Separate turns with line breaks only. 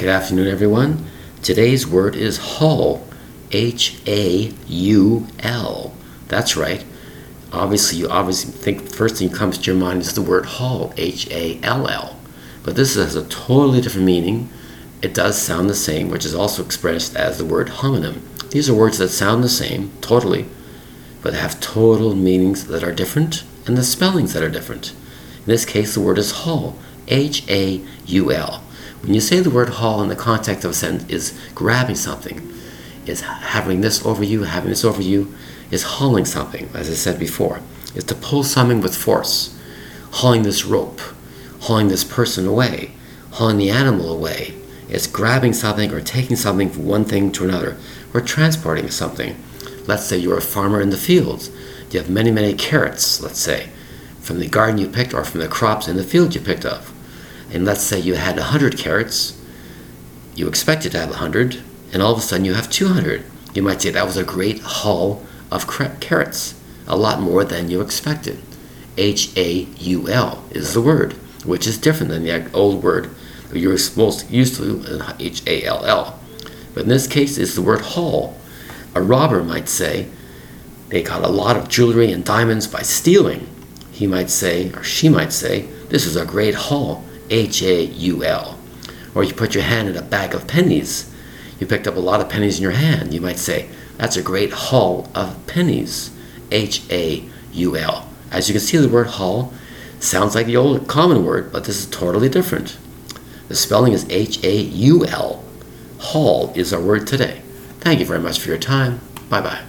Good afternoon, everyone. Today's word is haul. H A U L. That's right. Obviously, you obviously think the first thing that comes to your mind is the word haul. H A L L. But this has a totally different meaning. It does sound the same, which is also expressed as the word homonym. These are words that sound the same, totally, but have total meanings that are different and the spellings that are different. In this case, the word is haul. H A U L. When you say the word haul in the context of a sentence is grabbing something, is having this over you, having this over you, is hauling something, as I said before, is to pull something with force, hauling this rope, hauling this person away, hauling the animal away. It's grabbing something or taking something from one thing to another, or transporting something. Let's say you're a farmer in the fields. You have many, many carrots, let's say, from the garden you picked or from the crops in the field you picked up and let's say you had 100 carrots, you expected to have 100, and all of a sudden you have 200. You might say that was a great haul of carrots, a lot more than you expected. H A U L is the word, which is different than the old word you're most used to, H A L L. But in this case, it's the word haul. A robber might say, they got a lot of jewelry and diamonds by stealing. He might say, or she might say, this is a great haul. H A U L. Or you put your hand in a bag of pennies. You picked up a lot of pennies in your hand. You might say, That's a great haul of pennies. H A U L. As you can see, the word haul sounds like the old common word, but this is totally different. The spelling is H A U L. Haul is our word today. Thank you very much for your time. Bye bye.